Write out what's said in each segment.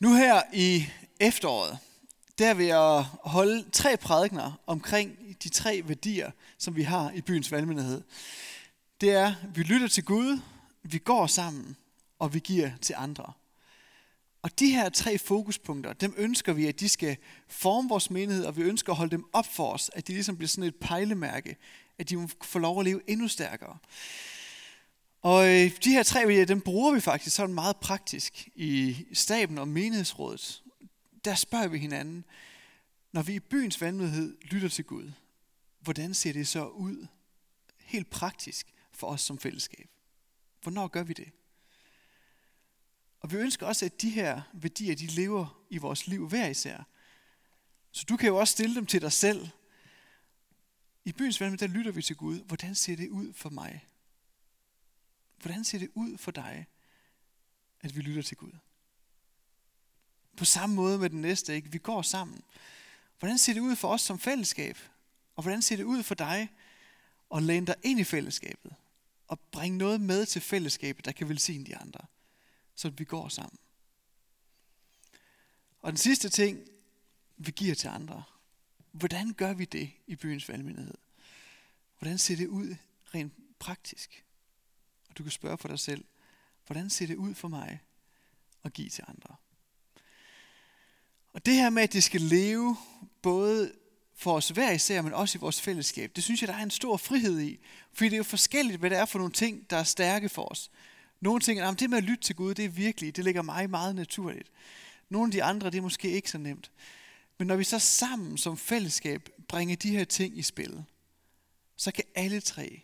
Nu her i efteråret, der vil jeg holde tre prædikner omkring de tre værdier, som vi har i byens valgmenighed. Det er, vi lytter til Gud, vi går sammen, og vi giver til andre. Og de her tre fokuspunkter, dem ønsker vi, at de skal forme vores menighed, og vi ønsker at holde dem op for os, at de ligesom bliver sådan et pejlemærke, at de må få lov at leve endnu stærkere. Og øh, de her tre værdier, dem bruger vi faktisk sådan meget praktisk i staben og menighedsrådet. Der spørger vi hinanden, når vi i byens vanvittighed lytter til Gud, hvordan ser det så ud helt praktisk for os som fællesskab? Hvornår gør vi det? Og vi ønsker også, at de her værdier, de lever i vores liv hver især. Så du kan jo også stille dem til dig selv. I byens vandmødighed, der lytter vi til Gud. Hvordan ser det ud for mig? Hvordan ser det ud for dig, at vi lytter til Gud? På samme måde med den næste, ikke? Vi går sammen. Hvordan ser det ud for os som fællesskab? Og hvordan ser det ud for dig at læne dig ind i fællesskabet? Og bringe noget med til fællesskabet, der kan velsigne de andre. Så vi går sammen. Og den sidste ting, vi giver til andre. Hvordan gør vi det i byens valgmenighed? Hvordan ser det ud rent praktisk? Du kan spørge for dig selv, hvordan ser det ud for mig at give til andre? Og det her med, at det skal leve både for os hver især, men også i vores fællesskab, det synes jeg, der er en stor frihed i. Fordi det er jo forskelligt, hvad det er for nogle ting, der er stærke for os. Nogle ting, at det med at lytte til Gud, det er virkelig, det ligger mig meget naturligt. Nogle af de andre, det er måske ikke så nemt. Men når vi så sammen som fællesskab bringer de her ting i spil, så kan alle tre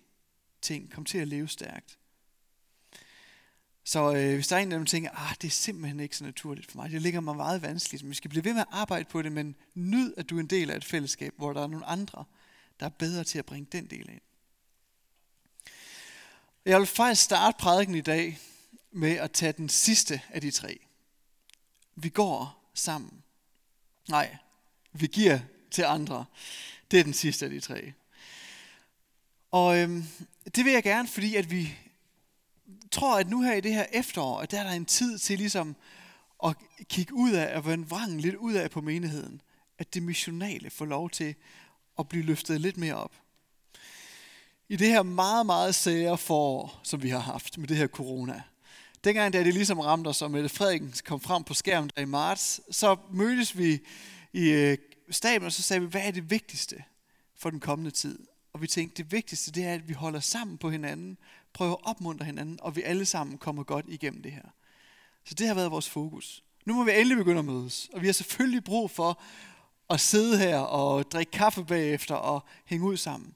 ting komme til at leve stærkt. Så øh, hvis der er en af dem, der tænker, ah, det er simpelthen ikke så naturligt for mig, det ligger mig meget vanskeligt, men vi skal blive ved med at arbejde på det, men nyd, at du er en del af et fællesskab, hvor der er nogle andre, der er bedre til at bringe den del ind. Jeg vil faktisk starte prædiken i dag med at tage den sidste af de tre. Vi går sammen. Nej, vi giver til andre. Det er den sidste af de tre. Og øhm, det vil jeg gerne, fordi at vi tror, at nu her i det her efterår, at der er der en tid til ligesom at kigge ud af, at vende vrangen lidt ud af på menigheden. At det missionale får lov til at blive løftet lidt mere op. I det her meget, meget sære forår, som vi har haft med det her corona, dengang da det ligesom ramte os, og Mette Frederiksen kom frem på skærmen der i marts, så mødtes vi i øh, staben, og så sagde vi, hvad er det vigtigste for den kommende tid? Og vi tænkte, det vigtigste det er, at vi holder sammen på hinanden, prøve at opmuntre hinanden, og vi alle sammen kommer godt igennem det her. Så det har været vores fokus. Nu må vi endelig begynde at mødes, og vi har selvfølgelig brug for at sidde her og drikke kaffe bagefter og hænge ud sammen.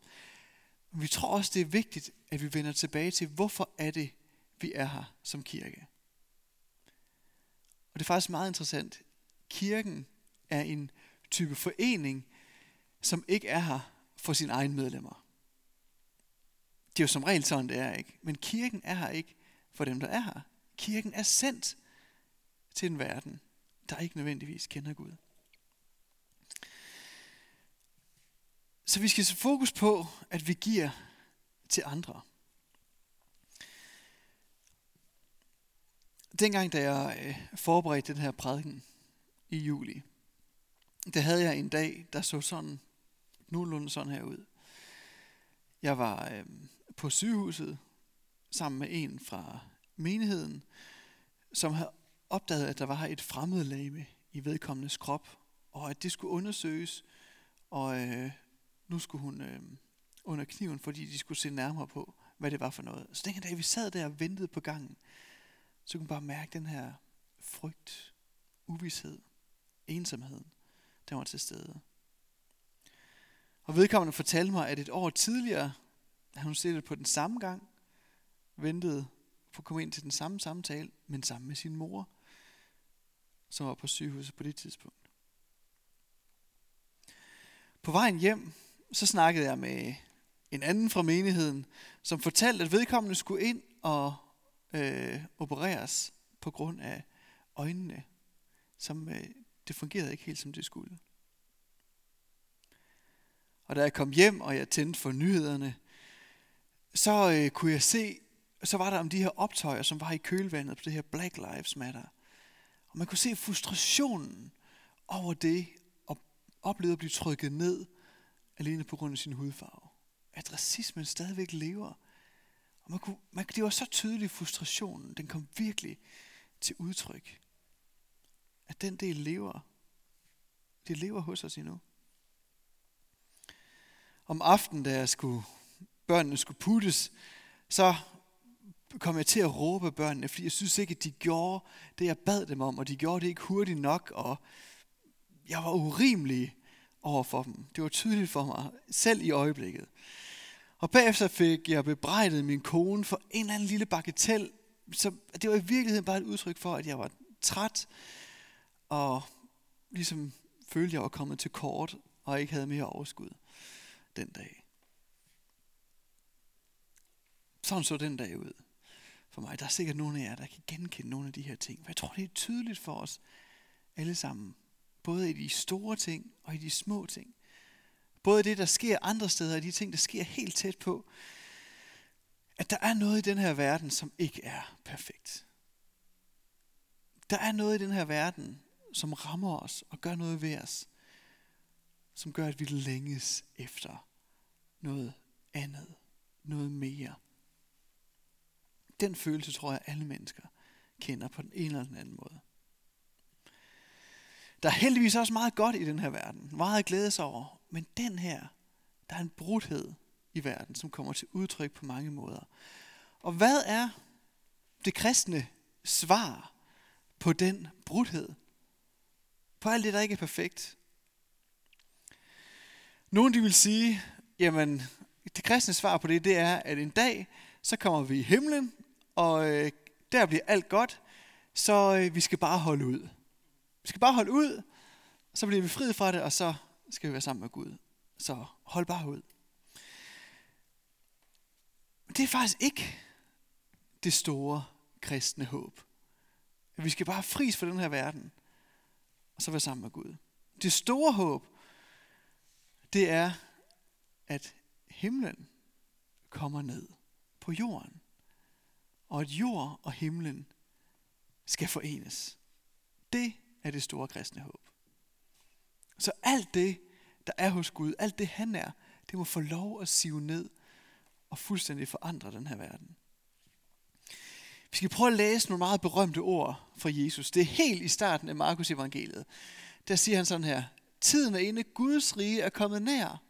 Men vi tror også, det er vigtigt, at vi vender tilbage til, hvorfor er det, vi er her som kirke. Og det er faktisk meget interessant. Kirken er en type forening, som ikke er her for sine egne medlemmer. Det er jo som regel sådan, det er, ikke? Men kirken er her ikke for dem, der er her. Kirken er sendt til en verden, der ikke nødvendigvis kender Gud. Så vi skal se fokus på, at vi giver til andre. Dengang, da jeg øh, forberedte den her prædiken i juli, der havde jeg en dag, der så sådan nogenlunde sådan her ud. Jeg var øh, på sygehuset sammen med en fra menigheden, som havde opdaget, at der var et fremmedlame i vedkommendes krop, og at det skulle undersøges, og øh, nu skulle hun øh, under kniven, fordi de skulle se nærmere på, hvad det var for noget. Så dengang, dag, vi sad der og ventede på gangen, så kunne man bare mærke den her frygt, uvidshed, ensomheden, der var til stede. Og vedkommende fortalte mig, at et år tidligere han siddet på den samme gang, ventede på at komme ind til den samme samtale, men sammen med sin mor, som var på sygehuset på det tidspunkt. På vejen hjem, så snakkede jeg med en anden fra menigheden, som fortalte, at vedkommende skulle ind og øh, opereres på grund af øjnene, som øh, det fungerede ikke helt som det skulle. Og da jeg kom hjem, og jeg tændte for nyhederne, så øh, kunne jeg se, så var der om de her optøjer, som var i kølvandet på det her Black Lives Matter. Og man kunne se frustrationen over det, og opleve at blive trykket ned, alene på grund af sin hudfarve. At racismen stadigvæk lever. Og man kunne, man, det var så tydelig frustrationen, den kom virkelig til udtryk. At den del lever. Det lever hos os endnu. Om aftenen, da jeg skulle, børnene skulle puttes, så kom jeg til at råbe børnene, fordi jeg synes ikke, at de gjorde det, jeg bad dem om, og de gjorde det ikke hurtigt nok, og jeg var urimelig over for dem. Det var tydeligt for mig, selv i øjeblikket. Og bagefter fik jeg bebrejdet min kone for en eller anden lille bagatell, så det var i virkeligheden bare et udtryk for, at jeg var træt, og ligesom følte, at jeg var kommet til kort, og ikke havde mere overskud den dag. Sådan så den dag ud for mig. Der er sikkert nogle af jer, der kan genkende nogle af de her ting. For jeg tror, det er tydeligt for os alle sammen. Både i de store ting og i de små ting. Både det, der sker andre steder, og de ting, der sker helt tæt på. At der er noget i den her verden, som ikke er perfekt. Der er noget i den her verden, som rammer os og gør noget ved os. Som gør, at vi længes efter noget andet. Noget mere. Den følelse tror jeg, alle mennesker kender på den ene eller den anden måde. Der er heldigvis også meget godt i den her verden. Meget at glæde sig over. Men den her, der er en brudhed i verden, som kommer til udtryk på mange måder. Og hvad er det kristne svar på den brudhed? På alt det, der ikke er perfekt? Nogle de vil sige, jamen det kristne svar på det, det er, at en dag, så kommer vi i himlen, og øh, der bliver alt godt, så øh, vi skal bare holde ud. Vi skal bare holde ud, så bliver vi friet fra det, og så skal vi være sammen med Gud. Så hold bare ud. Det er faktisk ikke det store kristne håb. Vi skal bare fris for den her verden, og så være sammen med Gud. Det store håb, det er, at himlen kommer ned på jorden og at jord og himlen skal forenes. Det er det store kristne håb. Så alt det, der er hos Gud, alt det han er, det må få lov at sive ned og fuldstændig forandre den her verden. Vi skal prøve at læse nogle meget berømte ord fra Jesus. Det er helt i starten af Markus evangeliet. Der siger han sådan her, tiden er inde, Guds rige er kommet nær.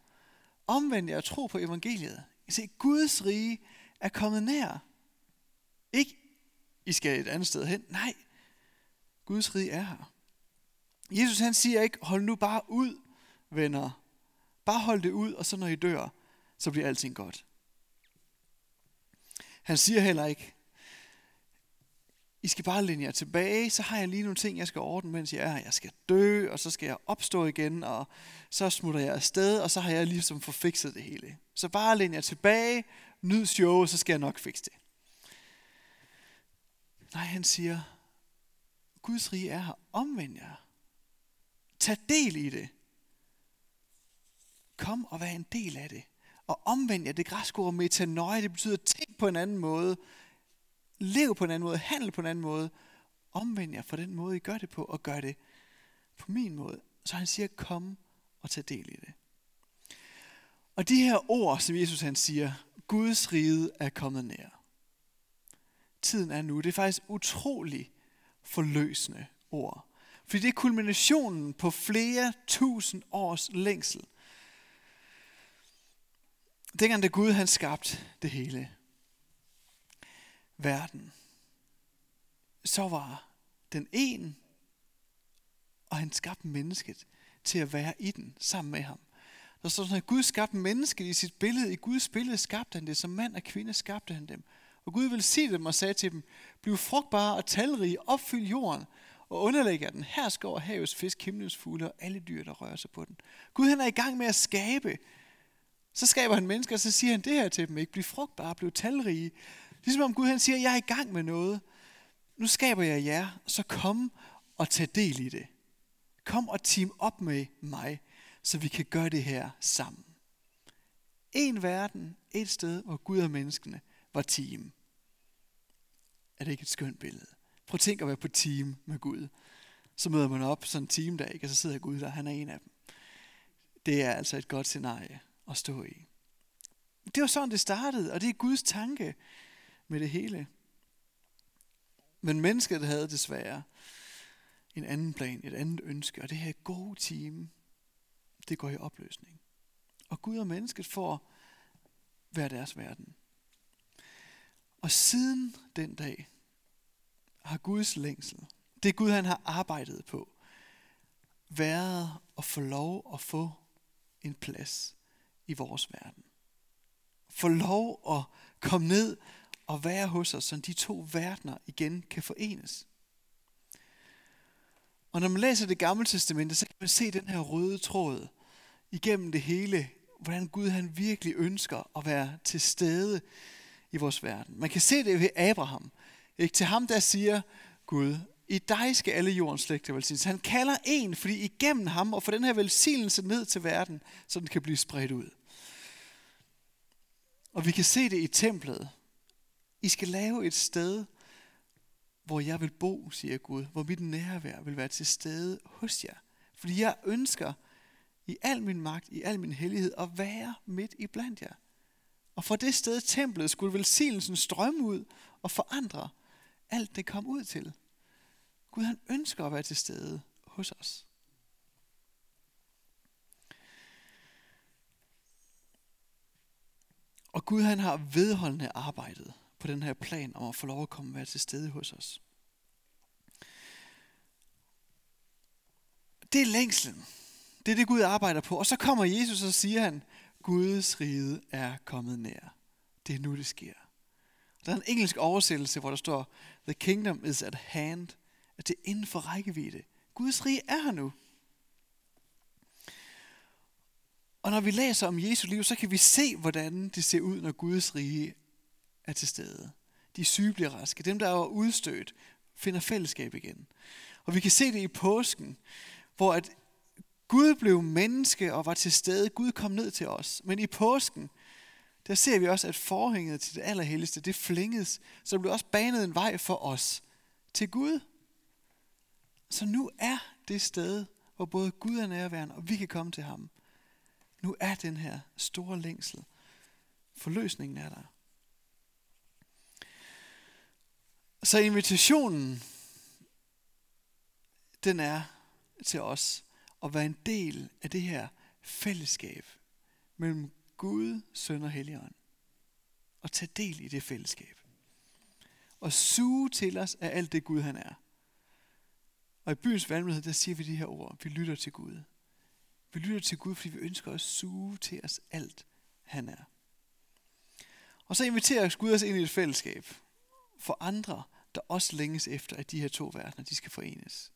Omvend jer og tro på evangeliet. I se, Guds rige er kommet nær. Ikke, I skal et andet sted hen. Nej, Guds rige er her. Jesus han siger ikke, hold nu bare ud, venner. Bare hold det ud, og så når I dør, så bliver alting godt. Han siger heller ikke, I skal bare læne jer tilbage, så har jeg lige nogle ting, jeg skal ordne, mens jeg er her. Jeg skal dø, og så skal jeg opstå igen, og så smutter jeg afsted, og så har jeg ligesom forfikset det hele. Så bare linje jer tilbage, nyd show, så skal jeg nok fikse det. Nej, han siger, Guds rige er her. Omvend jer. Tag del i det. Kom og vær en del af det. Og omvend jer, det græske ord metanoia, det betyder tænk på en anden måde. Lev på en anden måde. Handle på en anden måde. Omvend jer for den måde, I gør det på, og gør det på min måde. Så han siger, kom og tag del i det. Og de her ord, som Jesus han siger, Guds rige er kommet nær tiden er nu. Det er faktisk utrolig forløsende ord. Fordi det er kulminationen på flere tusind års længsel. Dengang da Gud han skabte det hele, verden, så var den en, og han skabte mennesket til at være i den sammen med ham. Der står sådan, at Gud skabte mennesket i sit billede. I Guds billede skabte han det. Som mand og kvinde skabte han dem. Og Gud vil sige dem og sagde til dem, bliv frugtbare og talrige, opfyld jorden, og underlægger den. Her over havets fisk, himlens fugle og alle dyr, der rører sig på den. Gud han er i gang med at skabe. Så skaber han mennesker, og så siger han det her til dem, ikke? Bliv frugtbare, bliv talrige. Ligesom om Gud han siger, jeg er i gang med noget. Nu skaber jeg jer, så kom og tag del i det. Kom og team op med mig, så vi kan gøre det her sammen. En verden, et sted, hvor Gud og menneskene var team. Er det ikke et skønt billede? Prøv at tænke at være på team med Gud. så møder man op sådan en teamdag, ikke? og så sidder Gud der, han er en af dem. Det er altså et godt scenarie at stå i. Det var sådan, det startede, og det er Guds tanke med det hele. Men mennesket havde desværre en anden plan, et andet ønske, og det her gode team, det går i opløsning. Og Gud og mennesket får hver deres verden. Og siden den dag har Guds længsel, det Gud han har arbejdet på, været at få lov at få en plads i vores verden. Få lov at komme ned og være hos os, så de to verdener igen kan forenes. Og når man læser det gamle testamente, så kan man se den her røde tråd igennem det hele, hvordan Gud han virkelig ønsker at være til stede i vores verden. Man kan se det ved Abraham. Ikke? Til ham der siger Gud, i dig skal alle jordens slægter velsignes. Han kalder en, fordi igennem ham og for den her velsignelse ned til verden, så den kan blive spredt ud. Og vi kan se det i templet. I skal lave et sted, hvor jeg vil bo, siger Gud, hvor mit nærvær vil være til stede hos jer. Fordi jeg ønsker i al min magt, i al min hellighed, at være midt i blandt jer. Og fra det sted templet skulle velsignelsen strømme ud og forandre alt det kom ud til. Gud han ønsker at være til stede hos os. Og Gud han har vedholdende arbejdet på den her plan om at få lov at komme og være til stede hos os. Det er længslen. Det er det Gud arbejder på. Og så kommer Jesus og siger han, Guds rige er kommet nær. Det er nu det sker. Der er en engelsk oversættelse, hvor der står, The kingdom is at hand. At det er inden for rækkevidde. Guds rige er her nu. Og når vi læser om Jesu liv, så kan vi se, hvordan det ser ud, når Guds rige er til stede. De syge bliver raske. Dem, der er udstødt, finder fællesskab igen. Og vi kan se det i påsken, hvor at Gud blev menneske og var til stede. Gud kom ned til os. Men i påsken, der ser vi også, at forhænget til det allerhelligste, det flænges. Så blev også banet en vej for os til Gud. Så nu er det sted, hvor både Gud er nærværende, og vi kan komme til ham. Nu er den her store længsel. Forløsningen er der. Så invitationen, den er til os at være en del af det her fællesskab mellem Gud, Søn og Helligånd. Og tage del i det fællesskab. Og suge til os af alt det Gud han er. Og i byens valgmulighed, der siger vi de her ord. Vi lytter til Gud. Vi lytter til Gud, fordi vi ønsker at suge til os alt, han er. Og så inviterer Gud os ind i et fællesskab for andre, der også længes efter, at de her to verdener, de skal forenes.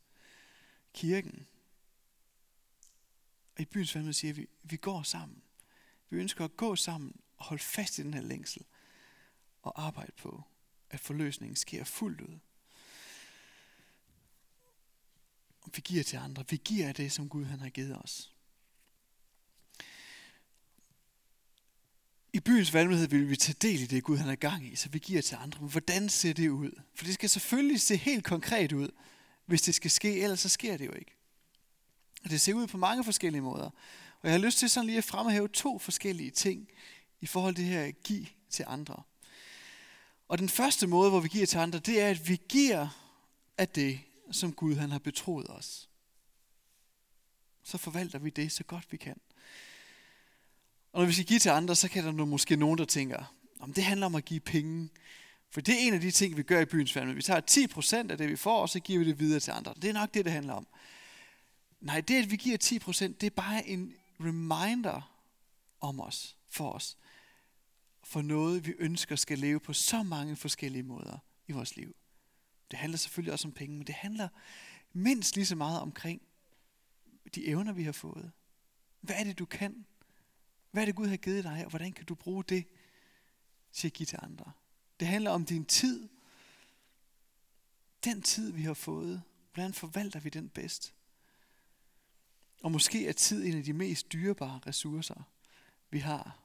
Kirken. Og i byens valgmulighed siger vi, vi går sammen. Vi ønsker at gå sammen og holde fast i den her længsel og arbejde på, at forløsningen sker fuldt ud. vi giver til andre. Vi giver det, som Gud han har givet os. I byens valgmulighed vil vi tage del i det, Gud han er gang i, så vi giver til andre. Men hvordan ser det ud? For det skal selvfølgelig se helt konkret ud, hvis det skal ske, ellers så sker det jo ikke. Og det ser ud på mange forskellige måder. Og jeg har lyst til sådan lige at fremhæve to forskellige ting i forhold til det her at give til andre. Og den første måde, hvor vi giver til andre, det er, at vi giver af det, som Gud han har betroet os. Så forvalter vi det så godt vi kan. Og når vi skal give til andre, så kan der måske nogen, der tænker, om det handler om at give penge. For det er en af de ting, vi gør i byens family. Vi tager 10% af det, vi får, og så giver vi det videre til andre. Det er nok det, det handler om. Nej, det at vi giver 10%, det er bare en reminder om os, for os. For noget, vi ønsker skal leve på så mange forskellige måder i vores liv. Det handler selvfølgelig også om penge, men det handler mindst lige så meget omkring de evner, vi har fået. Hvad er det, du kan? Hvad er det, Gud har givet dig, og hvordan kan du bruge det til at give til andre? Det handler om din tid. Den tid, vi har fået. Hvordan forvalter vi den bedst? Og måske er tid en af de mest dyrebare ressourcer, vi har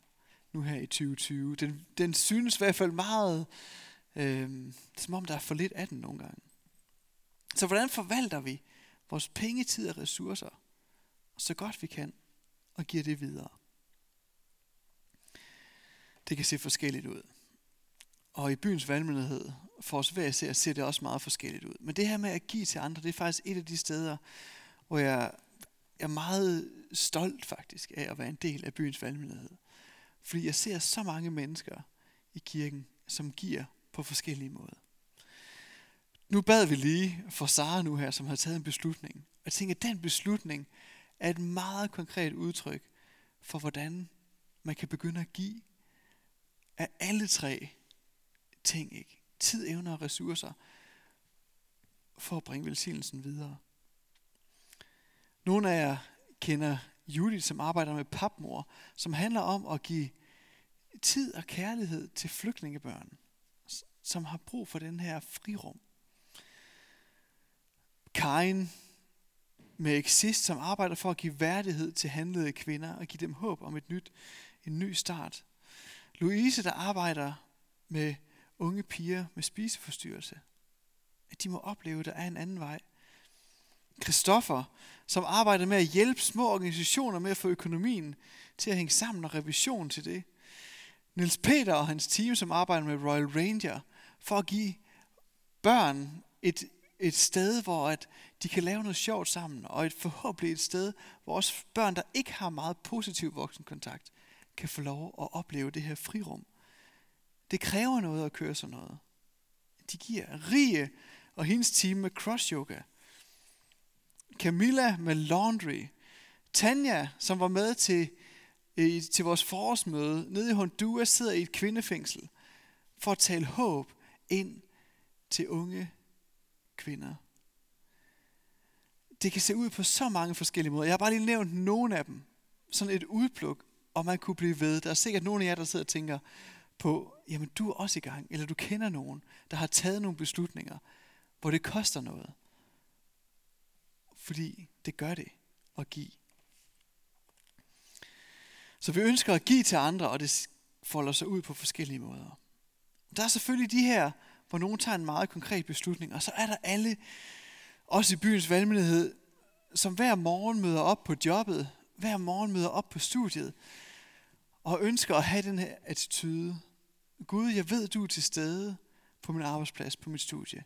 nu her i 2020. Den, den synes i hvert fald meget Øh, som om der er for lidt af den nogle gange. Så hvordan forvalter vi vores penge, tid og ressourcer, så godt vi kan, og giver det videre. Det kan se forskelligt ud. Og i byens valgmyndighed, for os hver især, ser det også meget forskelligt ud. Men det her med at give til andre, det er faktisk et af de steder, hvor jeg jeg er meget stolt faktisk af at være en del af byens valgmyndighed. Fordi jeg ser så mange mennesker i kirken, som giver på forskellige måder. Nu bad vi lige for Sara nu her, som har taget en beslutning. Og jeg tænker, at den beslutning er et meget konkret udtryk for, hvordan man kan begynde at give af alle tre ting. Ikke? Tid, evner og ressourcer for at bringe velsignelsen videre. Nogle af jer kender Judith, som arbejder med papmor, som handler om at give tid og kærlighed til flygtningebørn, som har brug for den her frirum. Karin med Exist, som arbejder for at give værdighed til handlede kvinder og give dem håb om et nyt, en ny start. Louise, der arbejder med unge piger med spiseforstyrrelse. At de må opleve, at der er en anden vej. Christoffer, som arbejder med at hjælpe små organisationer med at få økonomien til at hænge sammen og revision til det. Niels Peter og hans team, som arbejder med Royal Ranger, for at give børn et, et sted, hvor at de kan lave noget sjovt sammen, og et forhåbentlig et sted, hvor også børn, der ikke har meget positiv voksenkontakt, kan få lov at opleve det her frirum. Det kræver noget at køre sådan noget. De giver Rie og hendes team med cross yoga. Camilla med laundry. Tanja, som var med til, øh, til vores forårsmøde nede i Honduras, sidder i et kvindefængsel for at tale håb ind til unge kvinder. Det kan se ud på så mange forskellige måder. Jeg har bare lige nævnt nogle af dem. Sådan et udpluk, og man kunne blive ved. Der er sikkert nogle af jer, der sidder og tænker på, jamen du er også i gang, eller du kender nogen, der har taget nogle beslutninger, hvor det koster noget. Fordi det gør det at give. Så vi ønsker at give til andre, og det folder sig ud på forskellige måder. Der er selvfølgelig de her, hvor nogen tager en meget konkret beslutning, og så er der alle, også i byens valgmenighed, som hver morgen møder op på jobbet, hver morgen møder op på studiet, og ønsker at have den her attitude. Gud, jeg ved, du er til stede på min arbejdsplads, på mit studie.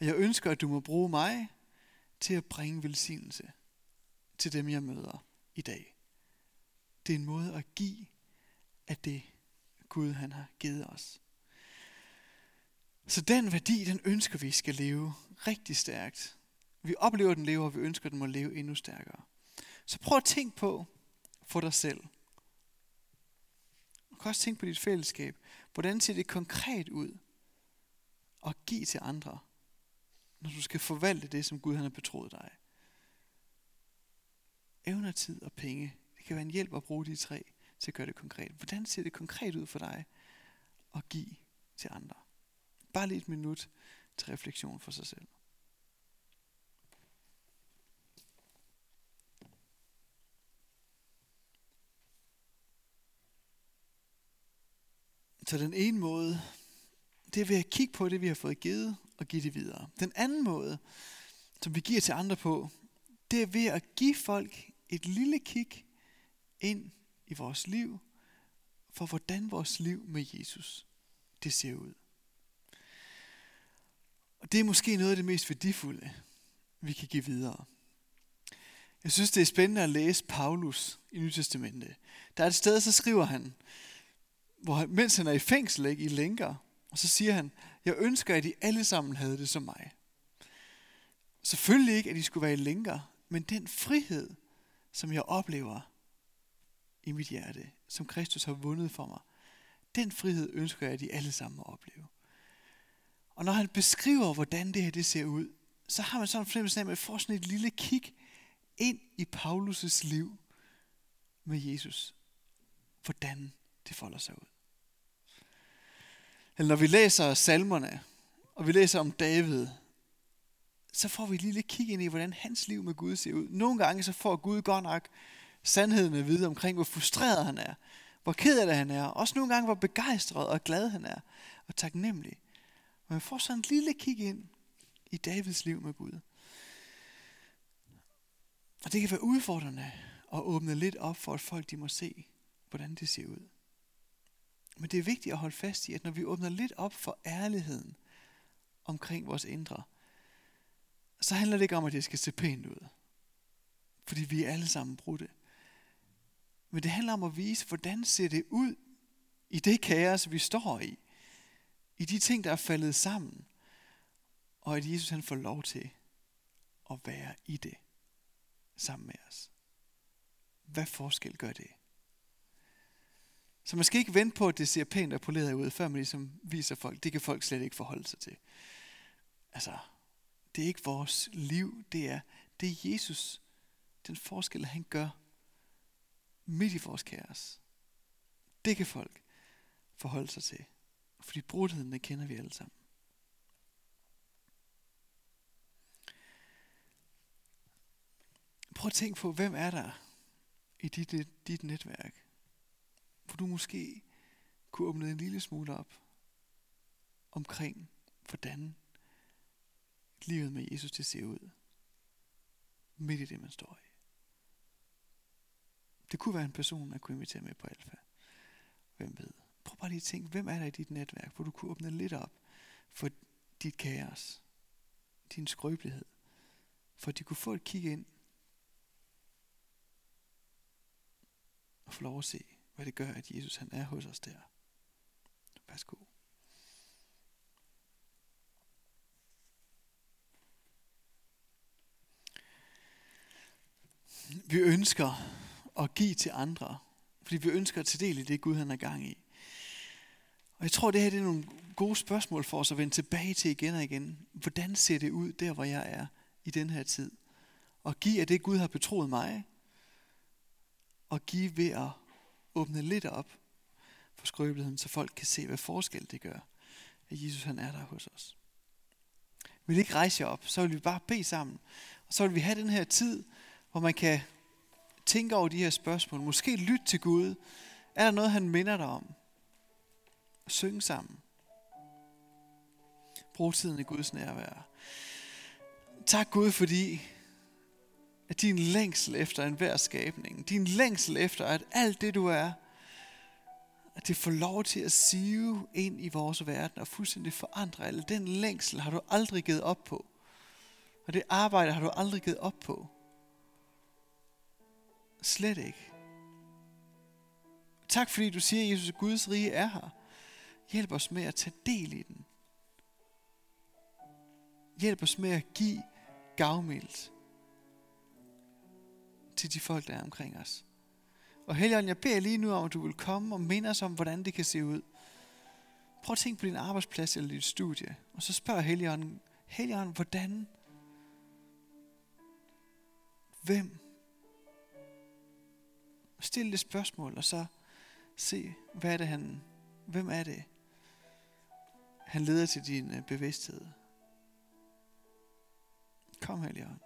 Og jeg ønsker, at du må bruge mig til at bringe velsignelse til dem, jeg møder i dag. Det er en måde at give af det, Gud han har givet os. Så den værdi, den ønsker vi skal leve rigtig stærkt. Vi oplever, den lever, og vi ønsker, den må leve endnu stærkere. Så prøv at tænke på for dig selv. Du kan også tænke på dit fællesskab. Hvordan ser det konkret ud at give til andre, når du skal forvalte det, som Gud han har betroet dig? Evner, tid og penge. Det kan være en hjælp at bruge de tre til at gøre det konkret. Hvordan ser det konkret ud for dig at give til andre? Bare lige et minut til refleksion for sig selv. Så den ene måde, det er ved at kigge på det, vi har fået givet, og give det videre. Den anden måde, som vi giver til andre på, det er ved at give folk et lille kig ind i vores liv, for hvordan vores liv med Jesus, det ser ud. Og det er måske noget af det mest værdifulde, vi kan give videre. Jeg synes, det er spændende at læse Paulus i Nytestamentet. Der er et sted, så skriver han, hvor, han, mens han er i fængsel, ikke, i lænker, og så siger han, jeg ønsker, at I alle sammen havde det som mig. Selvfølgelig ikke, at I skulle være i lænker, men den frihed, som jeg oplever i mit hjerte, som Kristus har vundet for mig, den frihed ønsker jeg, at I alle sammen må opleve. Og når han beskriver, hvordan det her det ser ud, så har man sådan en fornemmelse af, at man får sådan et lille kig ind i Paulus' liv med Jesus. Hvordan det folder sig ud. Eller når vi læser salmerne, og vi læser om David, så får vi lige lidt kig ind i, hvordan hans liv med Gud ser ud. Nogle gange så får Gud godt nok sandheden at vide omkring, hvor frustreret han er, hvor ked af det han er, også nogle gange, hvor begejstret og glad han er, og taknemmelig. Men man får sådan en lille kig ind i Davids liv med Gud. Og det kan være udfordrende at åbne lidt op for, at folk de må se, hvordan det ser ud. Men det er vigtigt at holde fast i, at når vi åbner lidt op for ærligheden omkring vores indre, så handler det ikke om, at det skal se pænt ud. Fordi vi er alle sammen brudte. Men det handler om at vise, hvordan ser det ud i det kaos, vi står i. I de ting, der er faldet sammen. Og at Jesus han får lov til at være i det sammen med os. Hvad forskel gør det? Så man skal ikke vente på, at det ser pænt og poleret ud, før man ligesom viser folk. Det kan folk slet ikke forholde sig til. Altså, det er ikke vores liv, det er, det er Jesus. Den forskel, han gør midt i vores kaos. Det kan folk forholde sig til. Fordi brudheden, den kender vi alle sammen. Prøv at tænke på, hvem er der i dit, dit netværk, hvor du måske kunne åbne en lille smule op omkring, hvordan livet med Jesus det ser ud. Midt i det, man står i. Det kunne være en person, man kunne invitere med på alfa. Hvem ved? Prøv bare lige at tænke, hvem er der i dit netværk, hvor du kunne åbne lidt op for dit kaos, din skrøbelighed, for at de kunne få et kig ind og få lov at se, hvad det gør, at Jesus han er hos os der. Værsgo. Vi ønsker at give til andre, fordi vi ønsker at tage del i det, Gud han er gang i. Og jeg tror, det her det er nogle gode spørgsmål for os at vende tilbage til igen og igen. Hvordan ser det ud der, hvor jeg er i den her tid? Og give af det, Gud har betroet mig, og give ved at åbne lidt op for skrøbeligheden, så folk kan se, hvad forskel det gør, at Jesus han er der hos os. Vil I ikke rejse jer op, så vil vi bare bede sammen. Og så vil vi have den her tid, hvor man kan tænke over de her spørgsmål. Måske lytte til Gud. Er der noget, han minder dig om? Synge sammen. Brug tiden i Guds nærvær. Tak Gud, fordi at din længsel efter enhver skabning, din længsel efter, at alt det du er, at det får lov til at sive ind i vores verden og fuldstændig forandre alt. Den længsel har du aldrig givet op på. Og det arbejde har du aldrig givet op på. Slet ikke. Tak fordi du siger, Jesus, at Guds rige er her. Hjælp os med at tage del i den. Hjælp os med at give gavmildt til de folk, der er omkring os. Og Helligånd, jeg beder lige nu om, at du vil komme og minde os om, hvordan det kan se ud. Prøv at tænke på din arbejdsplads eller dit studie, og så spørg Helligånden, Helligånden, hvordan? Hvem? Stil det spørgsmål, og så se, hvad er det, han, hvem er det, han leder til din øh, bevidsthed. Kom, Helligånd.